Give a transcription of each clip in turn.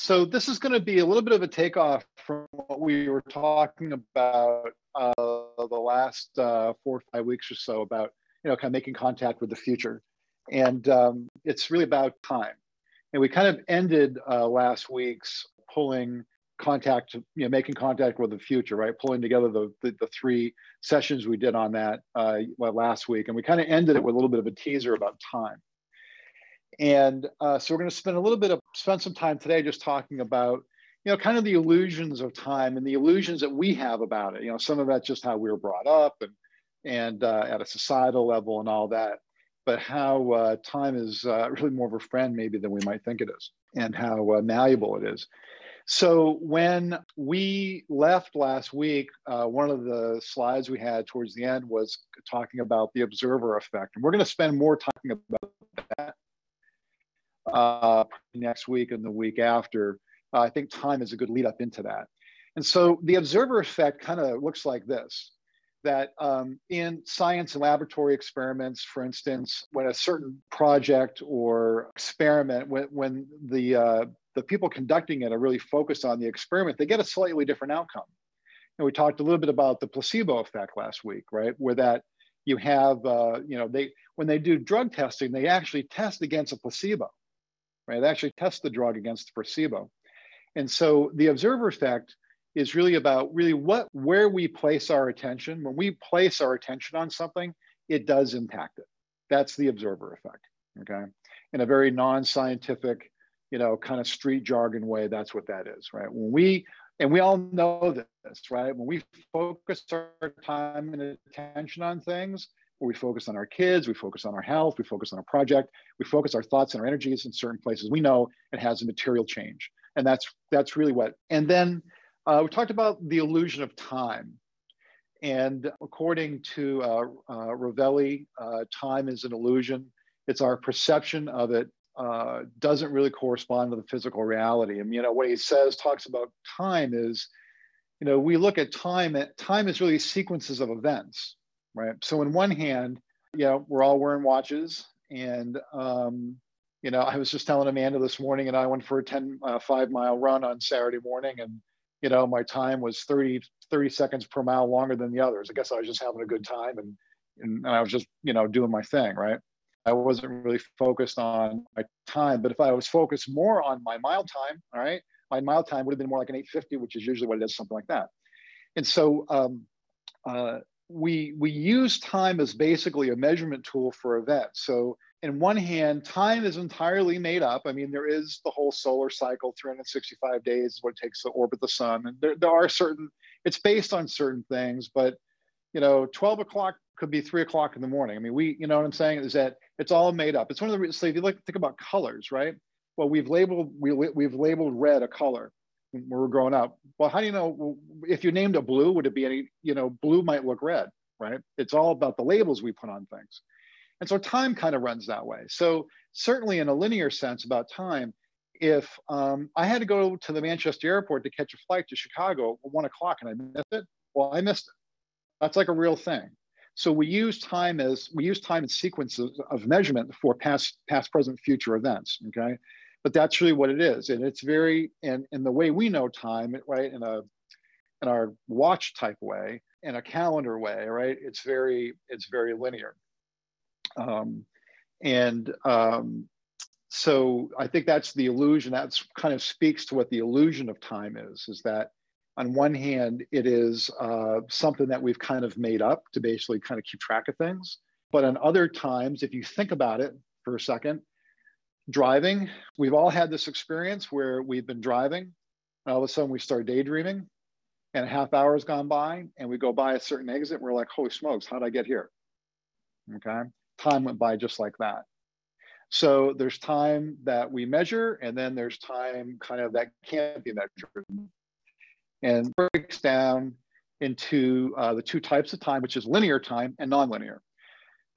so this is going to be a little bit of a takeoff from what we were talking about uh, the last uh, four or five weeks or so about you know kind of making contact with the future, and um, it's really about time. And we kind of ended uh, last week's pulling contact, you know, making contact with the future, right? Pulling together the the, the three sessions we did on that uh, last week, and we kind of ended it with a little bit of a teaser about time. And uh, so we're going to spend a little bit of spend some time today just talking about you know kind of the illusions of time and the illusions that we have about it. You know, some of that's just how we were brought up and and uh, at a societal level and all that. But how uh, time is uh, really more of a friend maybe than we might think it is, and how uh, malleable it is. So when we left last week, uh, one of the slides we had towards the end was talking about the observer effect, and we're going to spend more talking about that uh, next week and the week after. Uh, I think time is a good lead up into that. And so the observer effect kind of looks like this that um, in science and laboratory experiments, for instance, when a certain project or experiment, when, when the, uh, the people conducting it are really focused on the experiment, they get a slightly different outcome. And we talked a little bit about the placebo effect last week, right? Where that you have, uh, you know, they when they do drug testing, they actually test against a placebo right? They actually test the drug against the placebo. And so the observer effect is really about really what where we place our attention. When we place our attention on something, it does impact it. That's the observer effect. Okay. In a very non-scientific, you know, kind of street jargon way, that's what that is, right? When we and we all know this, right? When we focus our time and attention on things, we focus on our kids, we focus on our health, we focus on a project, we focus our thoughts and our energies in certain places. We know it has a material change, and that's that's really what. And then uh, we talked about the illusion of time, and according to uh, uh, Rovelli, uh, time is an illusion. It's our perception of it uh, doesn't really correspond to the physical reality. And you know what he says talks about time is, you know, we look at time. Time is really sequences of events right? So in one hand, yeah, we're all wearing watches, and um, you know, I was just telling Amanda this morning, and I went for a 10, uh, five mile run on Saturday morning, and you know, my time was 30, 30 seconds per mile longer than the others. I guess I was just having a good time, and and, and I was just you know doing my thing, right? I wasn't really focused on my time, but if I was focused more on my mile time, all right, my mile time would have been more like an 850, which is usually what it is, something like that. And so um, uh, we we use time as basically a measurement tool for events. So in one hand, time is entirely made up. I mean, there is the whole solar cycle, 365 days is what it takes to orbit the sun. And there, there are certain, it's based on certain things, but you know, 12 o'clock could be three o'clock in the morning. I mean, we, you know what I'm saying is that it's all made up. It's one of the reasons, so if you look, think about colors, right? Well, we've labeled, we, we've labeled red a color when we were growing up. Well, how do you know if you named a blue, would it be any, you know, blue might look red, right? It's all about the labels we put on things. And so time kind of runs that way. So certainly in a linear sense about time, if um, I had to go to the Manchester airport to catch a flight to Chicago at one o'clock and I missed it, well, I missed it. That's like a real thing. So we use time as we use time as sequences of measurement for past, past, present, future events. Okay, but that's really what it is. And it's very and in the way we know time right in a in our watch type way in a calendar way right it's very it's very linear. Um, and um, so i think that's the illusion that's kind of speaks to what the illusion of time is is that on one hand it is uh, something that we've kind of made up to basically kind of keep track of things. But on other times if you think about it for a second driving. We've all had this experience where we've been driving, and all of a sudden we start daydreaming, and a half hour has gone by, and we go by a certain exit, and we're like, holy smokes, how did I get here? Okay. Time went by just like that. So there's time that we measure, and then there's time kind of that can't be measured. And breaks down into uh, the two types of time, which is linear time and nonlinear.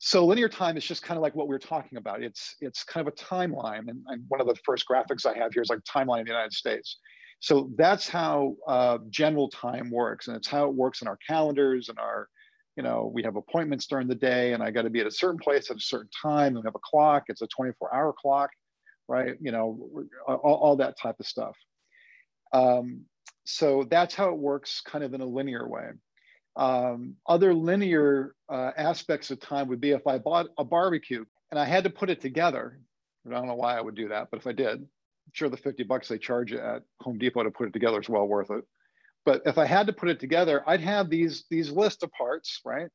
So linear time is just kind of like what we are talking about. It's it's kind of a timeline, and, and, one of the first graphics I have here is like timeline of the United States. So that's how uh, general time works, and it's how it works in our calendars and our, you know, we have appointments during the day, and I got to be at a certain place at a certain time, and we have a clock. It's a 24-hour clock, right? You know, all, all that type of stuff. Um, so that's how it works kind of in a linear way. Um, other linear uh, aspects of time would be if I bought a barbecue and I had to put it together. I don't know why I would do that, but if I did, I'm sure the 50 bucks they charge at Home Depot to put it together is well worth it. But if I had to put it together, I'd have these, these list of parts, right?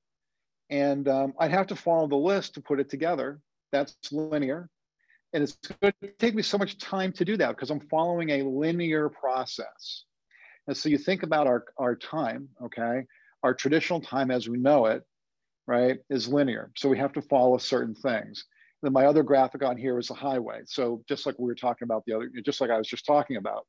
And um, I'd have to follow the list to put it together. That's linear. And it's going to take me so much time to do that because I'm following a linear process. And so you think about our, our time, okay? Our traditional time as we know it, right, is linear. So we have to follow certain things. Then my other graphic on here is a highway. So just like we were talking about the other, just like I was just talking about,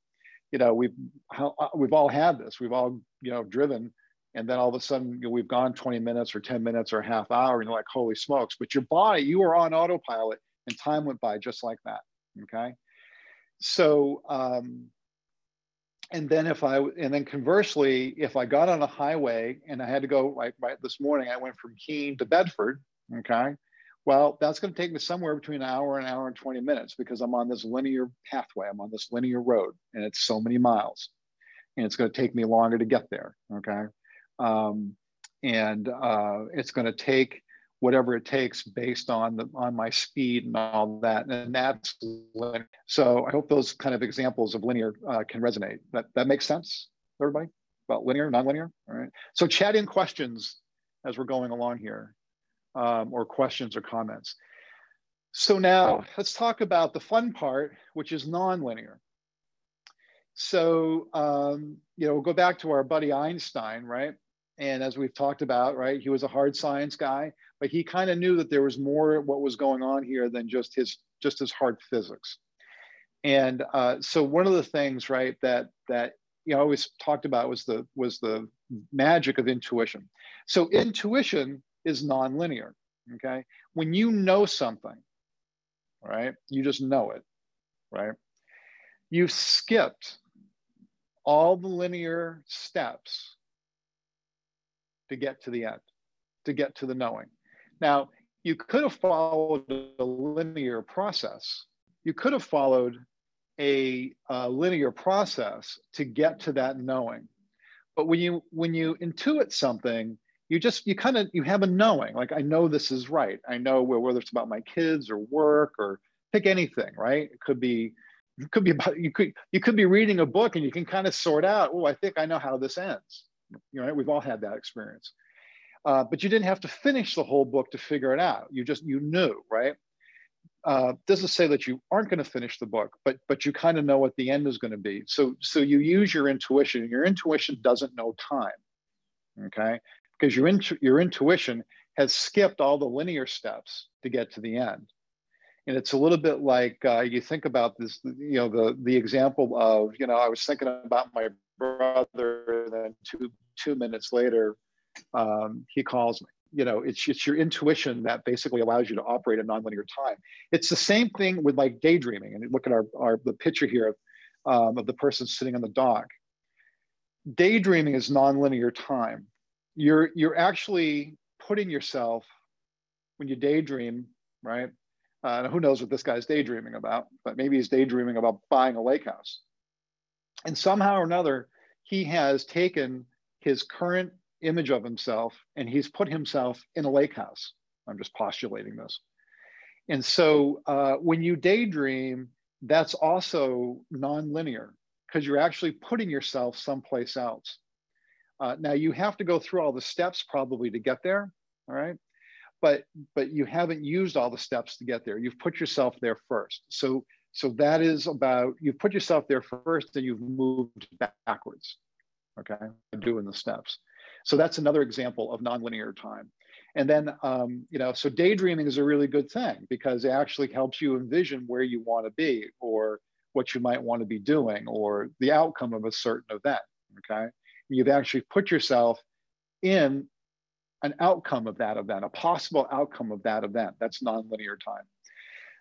you know, we've uh, we've all had this. We've all you know driven, and then all of a sudden you know, we've gone 20 minutes or 10 minutes or a half hour, and you're like, holy smokes! But your body, you were on autopilot, and time went by just like that. Okay, so um, and then if I and then conversely, if I got on a highway and I had to go like right this morning, I went from Keene to Bedford. Okay, well, that's going to take me somewhere between an hour and an hour and 20 minutes because I'm on this linear pathway. I'm on this linear road and it's so many miles. And it's going to take me longer to get there. Okay. Um, and uh, it's going to take whatever it takes based on the on my speed and all that and that's linear. so i hope those kind of examples of linear uh, can resonate that that makes sense everybody about linear nonlinear all right so chat in questions as we're going along here um, or questions or comments. So now let's talk about the fun part, which is nonlinear. So, um, you know, we'll go back to our buddy Einstein, right? And as we've talked about, right, he was a hard science guy, but he kind of knew that there was more what was going on here than just his just his hard physics. And uh, so one of the things, right, that that you know, always talked about was the was the magic of intuition. So intuition is nonlinear. Okay. When you know something, right, you just know it, right? You've skipped all the linear steps to get to the end, to get to the knowing. Now, you could have followed a linear process. You could have followed a, a linear process to get to that knowing. But when you when you intuit something, you just you kind of you have a knowing like i know this is right i know whether it's about my kids or work or pick anything right it could be it could be about you could you could be reading a book and you can kind of sort out oh i think i know how this ends you know we've all had that experience. Uh, but you didn't have to finish the whole book to figure it out. You just you knew right? Uh, doesn't say that you aren't going to finish the book but but you kind of know what the end is going to be. So so you use your intuition your intuition doesn't know time okay? Because your, intu- your intuition has skipped all the linear steps to get to the end. And it's a little bit like uh, you think about this, you know, the, the example of, you know, I was thinking about my brother, and then two, two minutes later, um, he calls me. You know, it's, it's your intuition that basically allows you to operate in nonlinear time. It's the same thing with like daydreaming. And look at our, our the picture here of, um, of the person sitting on the dock. Daydreaming is nonlinear time you're you're actually putting yourself when you daydream, right? Uh, who knows what this guy's daydreaming about? But maybe he's daydreaming about buying a lake house. And somehow or another, he has taken his current image of himself and he's put himself in a lake house. I'm just postulating this. And so uh, when you daydream, that's also nonlinear because you're actually putting yourself someplace else. Uh, now you have to go through all the steps probably to get there, all right? But but you haven't used all the steps to get there. You've put yourself there first. So so that is about you've put yourself there first and you've moved backwards, okay, doing the steps. So that's another example of nonlinear time. And then, um, you know, so daydreaming is a really good thing because it actually helps you envision where you want to be or what you might want to be doing or the outcome of a certain event, okay? you've actually put yourself in an outcome of that event, a possible outcome of that event. That's nonlinear time.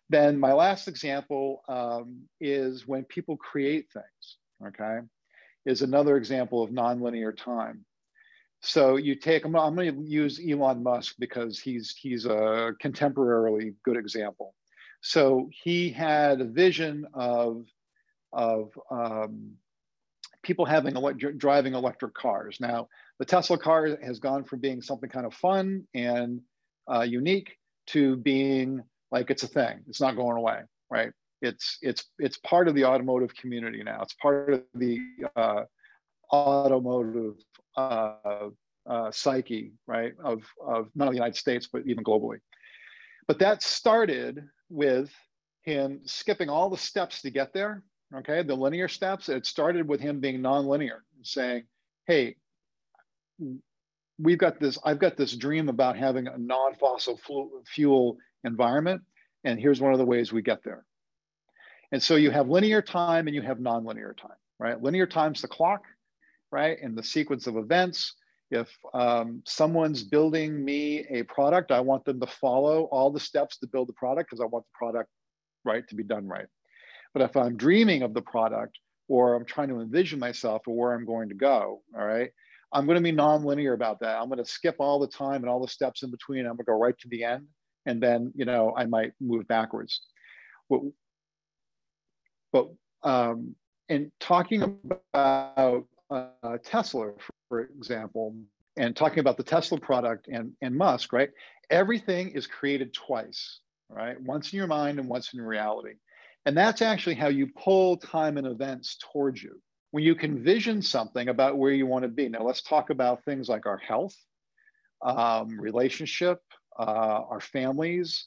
Then my last example um, is when people create things, okay, is another example of nonlinear time. So you take, I'm, I'm going to use Elon Musk because he's, he's a contemporarily good example. So he had a vision of, of um, people having electric driving electric cars. Now, the Tesla car has gone from being something kind of fun and uh, unique to being like it's a thing. It's not going away, right? It's it's it's part of the automotive community now. It's part of the uh, automotive uh, uh, psyche, right? Of of not only the United States but even globally. But that started with him skipping all the steps to get there. Okay, the linear steps. It started with him being nonlinear, saying, "Hey, we've got this. I've got this dream about having a non-fossil fuel environment, and here's one of the ways we get there." And so you have linear time and you have nonlinear time, right? Linear time's the clock, right? And the sequence of events. If um, someone's building me a product, I want them to follow all the steps to build the product because I want the product right to be done right. But if I'm dreaming of the product or I'm trying to envision myself or where I'm going to go, all right, I'm going to be nonlinear about that. I'm going to skip all the time and all the steps in between. I'm going to go right to the end, and then you know I might move backwards. But, but um, in talking about uh, Tesla, for example, and talking about the Tesla product and, and Musk, right? Everything is created twice, right? Once in your mind and once in reality. And that's actually how you pull time and events towards you. When you can vision something about where you want to be. Now, let's talk about things like our health, um, relationship, uh, our families,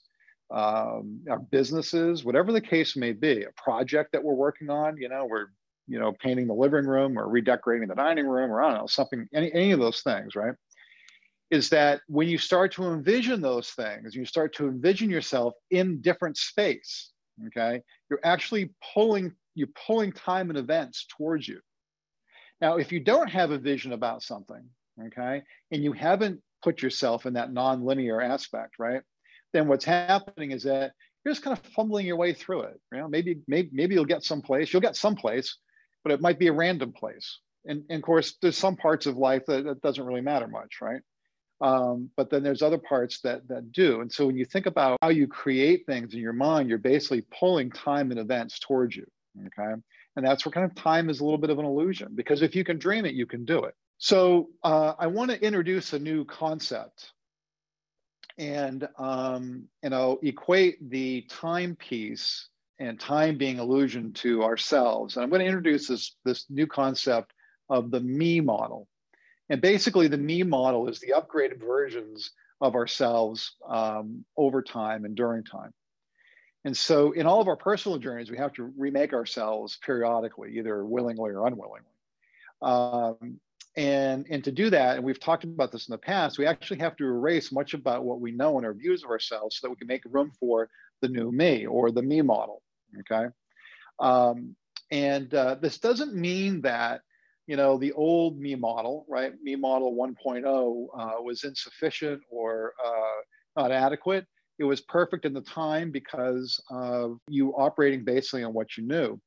um, our businesses, whatever the case may be, a project that we're working on, you know, we're you know, painting the living room or redecorating the dining room or I don't know, something, any, any of those things, right? Is that when you start to envision those things, you start to envision yourself in different space, okay? You're actually pulling, you're pulling time and events towards you. Now, if you don't have a vision about something, okay, and you haven't put yourself in that non-linear aspect, right? Then what's happening is that you're just kind of fumbling your way through it. You know, maybe, maybe, maybe you'll get someplace, you'll get someplace, but it might be a random place. And, and of course, there's some parts of life that, that doesn't really matter much, right? Um, but then there's other parts that that do. And so when you think about how you create things in your mind, you're basically pulling time and events towards you. Okay. And that's where kind of time is a little bit of an illusion because if you can dream it, you can do it. So uh, I want to introduce a new concept and um, you know equate the time piece and time being illusion to ourselves. And I'm going to introduce this, this new concept of the me model. And basically, the me model is the upgraded versions of ourselves um, over time and during time. And so, in all of our personal journeys, we have to remake ourselves periodically, either willingly or unwillingly. Um, and, and to do that, and we've talked about this in the past, we actually have to erase much about what we know and our views of ourselves so that we can make room for the new me or the me model okay? Um, and uh, this doesn't mean that, you know, the old me model, right, me model 1.0 uh, was insufficient or uh, not adequate. It was perfect in the time because of you operating basically on what you knew.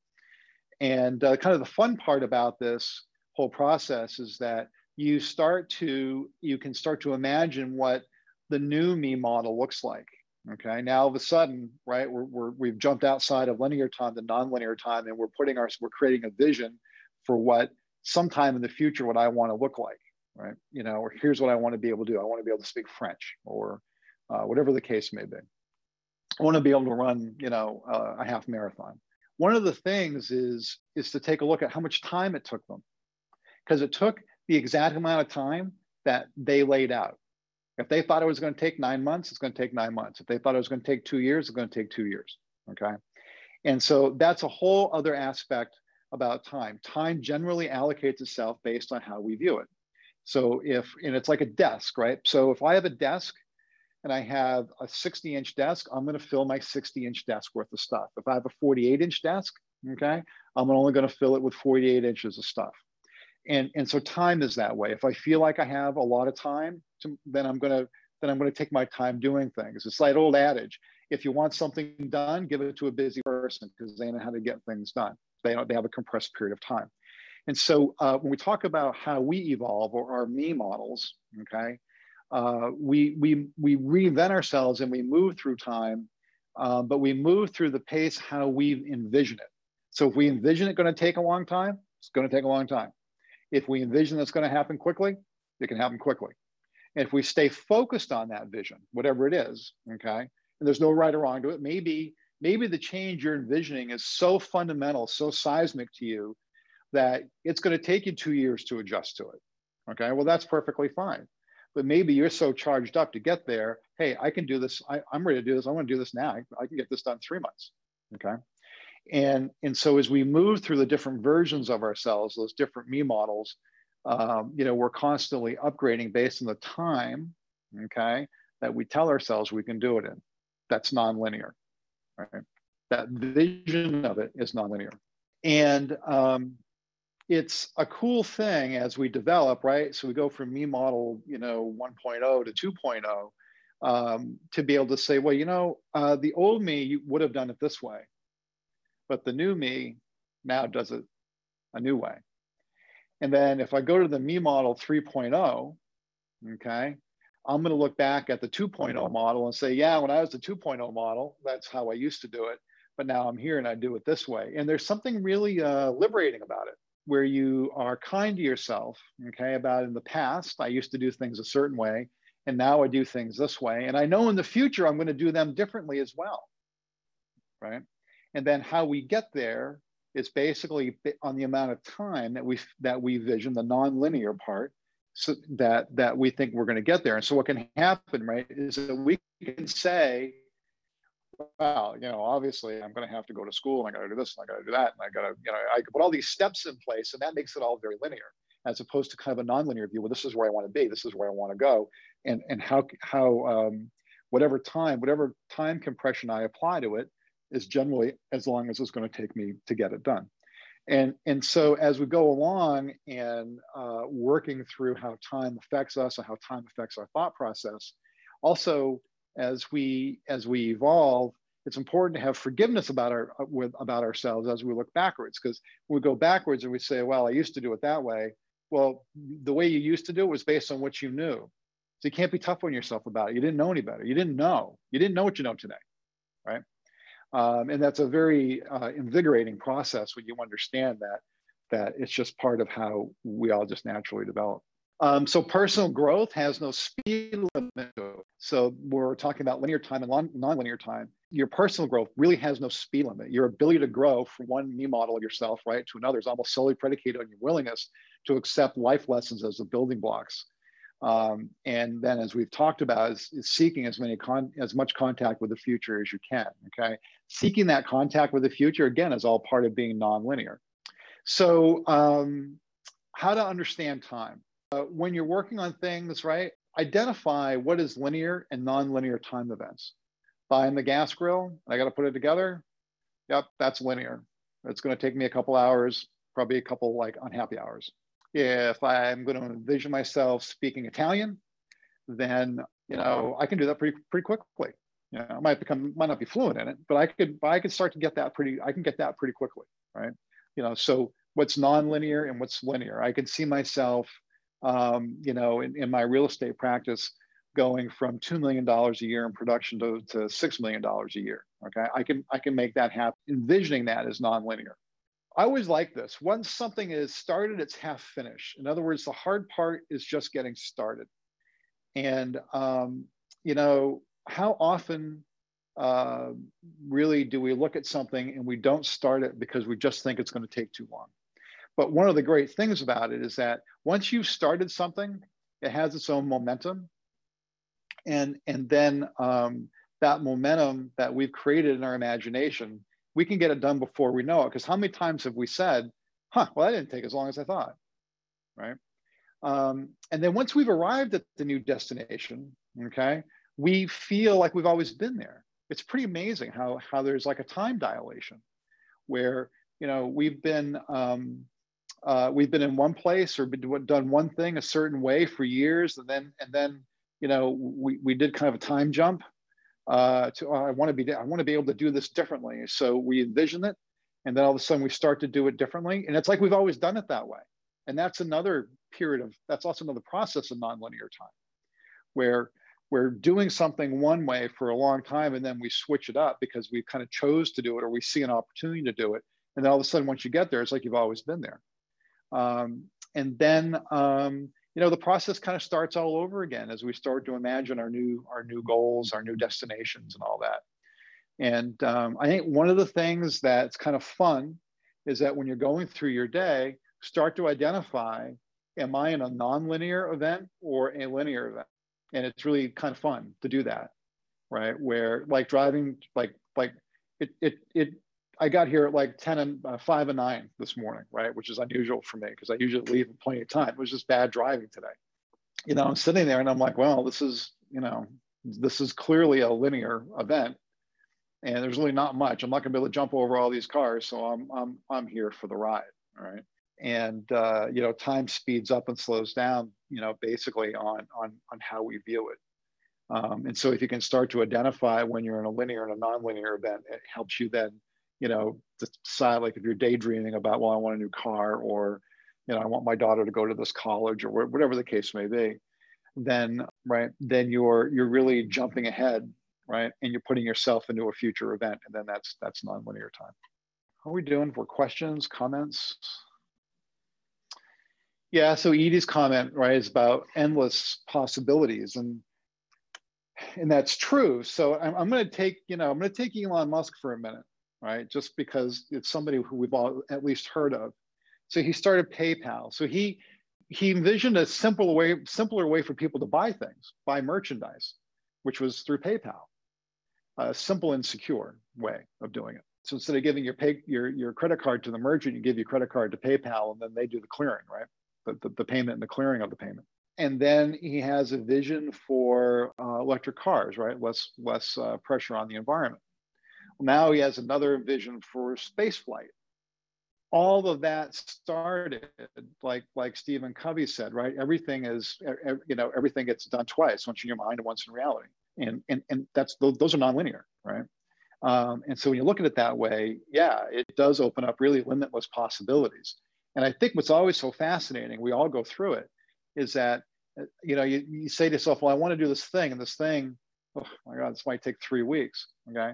And uh, kind of the fun part about this whole process is that you start to, you can start to imagine what the new me model looks like. Okay, now all of a sudden, right, we're, we're, we've jumped outside of linear time to nonlinear time, and we're putting our, we're creating a vision for what sometime in the future what I want to look like, right? You know, or here's what I want to be able to do. I want to be able to speak French, or uh, whatever the case may be. I want to be able to run, you know, uh, a half marathon. One of the things is is to take a look at how much time it took them, because it took the exact amount of time that they laid out. If they thought it was going to take nine months, it's going to take nine months. If they thought it was going to take two years, it's going to take two years. Okay. And so that's a whole other aspect about time. Time generally allocates itself based on how we view it. So if, and it's like a desk, right? So if I have a desk and I have a 60 inch desk, I'm going to fill my 60 inch desk worth of stuff. If I have a 48 inch desk, okay, I'm only going to fill it with 48 inches of stuff and and so time is that way. If i feel like i have a lot of time to, then i'm going to then i'm going to take my time doing things. It's like old adage if you want something done give it to a busy person because they know how to get things done. They, they have a compressed period of time. And so uh, when we talk about how we evolve or our me models okay uh, we we we reinvent ourselves and we move through time uh, but we move through the pace how we envision it. So if we envision it going to take a long time It's going to take a long time. If we envision that's going to happen quickly, it can happen quickly. And if we stay focused on that vision, whatever it is, okay, and there's no right or wrong to it, maybe maybe the change you're envisioning is so fundamental, so seismic to you that it's going to take you two years to adjust to it. Okay, well, that's perfectly fine. But maybe you're so charged up to get there. Hey, I can do this. I, am ready to do this. I want to do this now. I, I can get this done three months. Okay. And, and so as we move through the different versions of ourselves, those different me models, um, you know, we're constantly upgrading based on the time, okay, that we tell ourselves we can do it in. That's nonlinear, right? That vision of it is nonlinear. And um, it's a cool thing as we develop, right? So we go from me model, you know, 1.0 to 2.0 um, to be able to say, well, you know, uh, the old me would have done it this way but the new me now does it a new way. And then if I go to the me model 3.0, okay, I'm going to look back at the 2.0 model and say, yeah, when I was the 2.0 model, that's how I used to do it. But now I'm here and I do it this way. And there's something really uh, liberating about it where you are kind to yourself, okay, about in the past, I used to do things a certain way. And now I do things this way. And I know in the future, I'm going to do them differently as well. Right. And then how we get there is basically on the amount of time that we that we vision the nonlinear part so that that we think we're going to get there. And so what can happen, right, is that we can say, well, you know, obviously I'm going to have to go to school and I got to do this and I got to do that and I got to, you know, I put all these steps in place and that makes it all very linear as opposed to kind of a nonlinear view. Well, this is where I want to be. This is where I want to go. And and how how um, whatever time, whatever time compression I apply to it, is generally as long as it's going to take me to get it done. And, and so as we go along and uh, working through how time affects us and how time affects our thought process, also as we as we evolve, it's important to have forgiveness about our with about ourselves as we look backwards. Because we go backwards and we say, "Well, I used to do it that way." Well, the way you used to do it was based on what you knew. So you can't be tough on yourself about it. You didn't know any better. You didn't know. You didn't know what you know today, right? Um, and that's a very uh, invigorating process when you understand that, that it's just part of how we all just naturally develop. Um, so personal growth has no speed limit. So we're talking about linear time and nonlinear time. Your personal growth really has no speed limit. Your ability to grow from one me model of yourself, right, to another is almost solely predicated on your willingness to accept life lessons as the building blocks um, and then, as we've talked about, is, is seeking as many con- as much contact with the future as you can. Okay, seeking that contact with the future again is all part of being nonlinear. So, um, how to understand time uh, when you're working on things, right? Identify what is linear and nonlinear time events. Buying the gas grill, I got to put it together. Yep, that's linear. It's going to take me a couple hours, probably a couple like unhappy hours if I'm going to envision myself speaking Italian, then you know I can do that pretty pretty quickly. You know, I might become might not be fluent in it, but I could I could start to get that pretty I can get that pretty quickly, right? You know, so what's nonlinear and what's linear. I can see myself, um, you know, in, in my real estate practice going from two million dollars a year in production to, to six million dollars a year. Okay, I can I can make that happen. Envisioning that is as nonlinear. I always like this. Once something is started, it's half finished. In other words, the hard part is just getting started. And, um, you know, how often uh, really do we look at something and we don't start it because we just think it's going to take too long? But one of the great things about it is that once you've started something, it has its own momentum. And, and then um, that momentum that we've created in our imagination we can get it done before we know it. Because how many times have we said, huh, well, that didn't take as long as I thought, right? Um, and then once we've arrived at the new destination, okay, we feel like we've always been there. It's pretty amazing how, how there's like a time dilation where, you know, we've been, um, uh, we've been in one place or been, done one thing a certain way for years. And then, and then, you know, we, we did kind of a time jump uh, to oh, I want to be I want to be able to do this differently. So we envision it, and then all of a sudden we start to do it differently, and it's like we've always done it that way. And that's another period of that's also another process of nonlinear time, where we're doing something one way for a long time, and then we switch it up because we kind of chose to do it, or we see an opportunity to do it, and then all of a sudden once you get there, it's like you've always been there. Um, and then um, you know the process kind of starts all over again as we start to imagine our new our new goals, our new destinations, and all that. And um, I think one of the things that's kind of fun is that when you're going through your day, start to identify: Am I in a nonlinear event or a linear event? And it's really kind of fun to do that, right? Where like driving, like like it it it I got here at like 10 and uh, 5 and 9 this morning, right? Which is unusual for me because I usually leave plenty of time. It was just bad driving today. You know, I'm sitting there and I'm like, well, this is, you know, this is clearly a linear event and there's really not much. I'm not gonna be able to jump over all these cars. So I'm, I'm, I'm here for the ride, right? And, uh, you know, time speeds up and slows down, you know, basically on, on, on how we view it. Um, and so if you can start to identify when you're in a linear and a nonlinear event, it helps you then you know, decide like if you're daydreaming about, well, I want a new car or, you know, I want my daughter to go to this college or whatever the case may be, then, right, then you're, you're really jumping ahead, right? And you're putting yourself into a future event. And then that's, that's nonlinear time. How are we doing for questions, comments? Yeah, so Edie's comment, right, is about endless possibilities. And and that's true. So I'm, I'm going to take, you know, I'm going to take Elon Musk for a minute right? Just because it's somebody who we've all at least heard of. So he started PayPal. So he he envisioned a simple way, simpler way for people to buy things, buy merchandise, which was through PayPal. A simple and secure way of doing it. So instead of giving your pay your, your credit card to the merchant, you give your credit card to PayPal and then they do the clearing, right? The, the, the payment and the clearing of the payment. And then he has a vision for uh, electric cars, right? Less less uh, pressure on the environment. Now he has another vision for space flight. All of that started, like like Stephen Covey said, right? Everything is, you know, everything gets done twice, once in your mind and once in reality, and and and that's those are nonlinear, right? Um, and so when you look at it that way, yeah, it does open up really limitless possibilities. And I think what's always so fascinating, we all go through it, is that you know you, you say to yourself, well, I want to do this thing, and this thing, oh my God, this might take three weeks. Okay,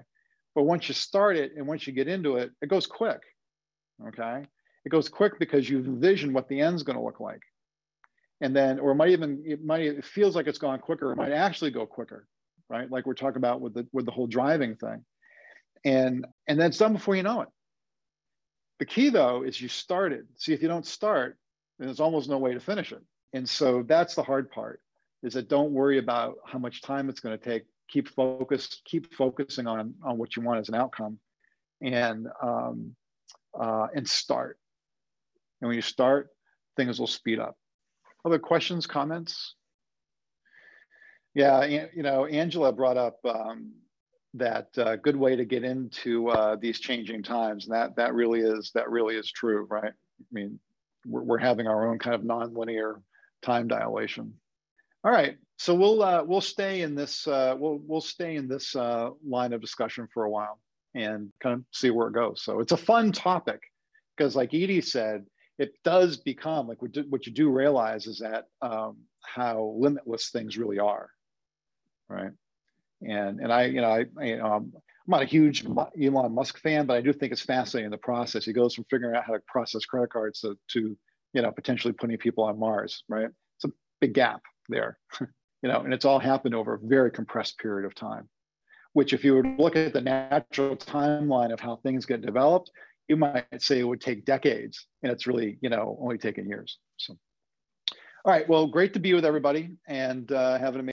but once you start it and once you get into it, it goes quick. Okay. It goes quick because you've envisioned what the end's going to look like. And then, or it might even, it might, it feels like it's gone quicker. It might actually go quicker, right? Like we're talking about with the, with the whole driving thing. And, and then it's done before you know it. The key though is you started. See, if you don't start, then there's almost no way to finish it. And so that's the hard part is that don't worry about how much time it's going to take keep focused, keep focusing on on what you want as an outcome, and um, uh, and start. And when you start, things will speed up. Other questions, comments? Yeah, you know, Angela brought up um, that uh, good way to get into uh, these changing times, and that that really is that really is true, right? I mean, we're, we're having our own kind of nonlinear time dilation. All right, so we'll uh, we'll stay in this uh, we'll we'll stay in this uh, line of discussion for a while and kind of see where it goes. So it's a fun topic because, like Edie said, it does become like what, what you do realize is that um, how limitless things really are, right? And and I you know I, I you know I'm, I'm not a huge Elon Musk fan, but I do think it's fascinating the process. He goes from figuring out how to process credit cards to, to you know potentially putting people on Mars, right? It's a big gap there. you know, and it's all happened over a very compressed period of time, which if you were to look at the natural timeline of how things get developed, you might say it would take decades and it's really, you know, only taken years. So, all right, well, great to be with everybody and uh, have an amazing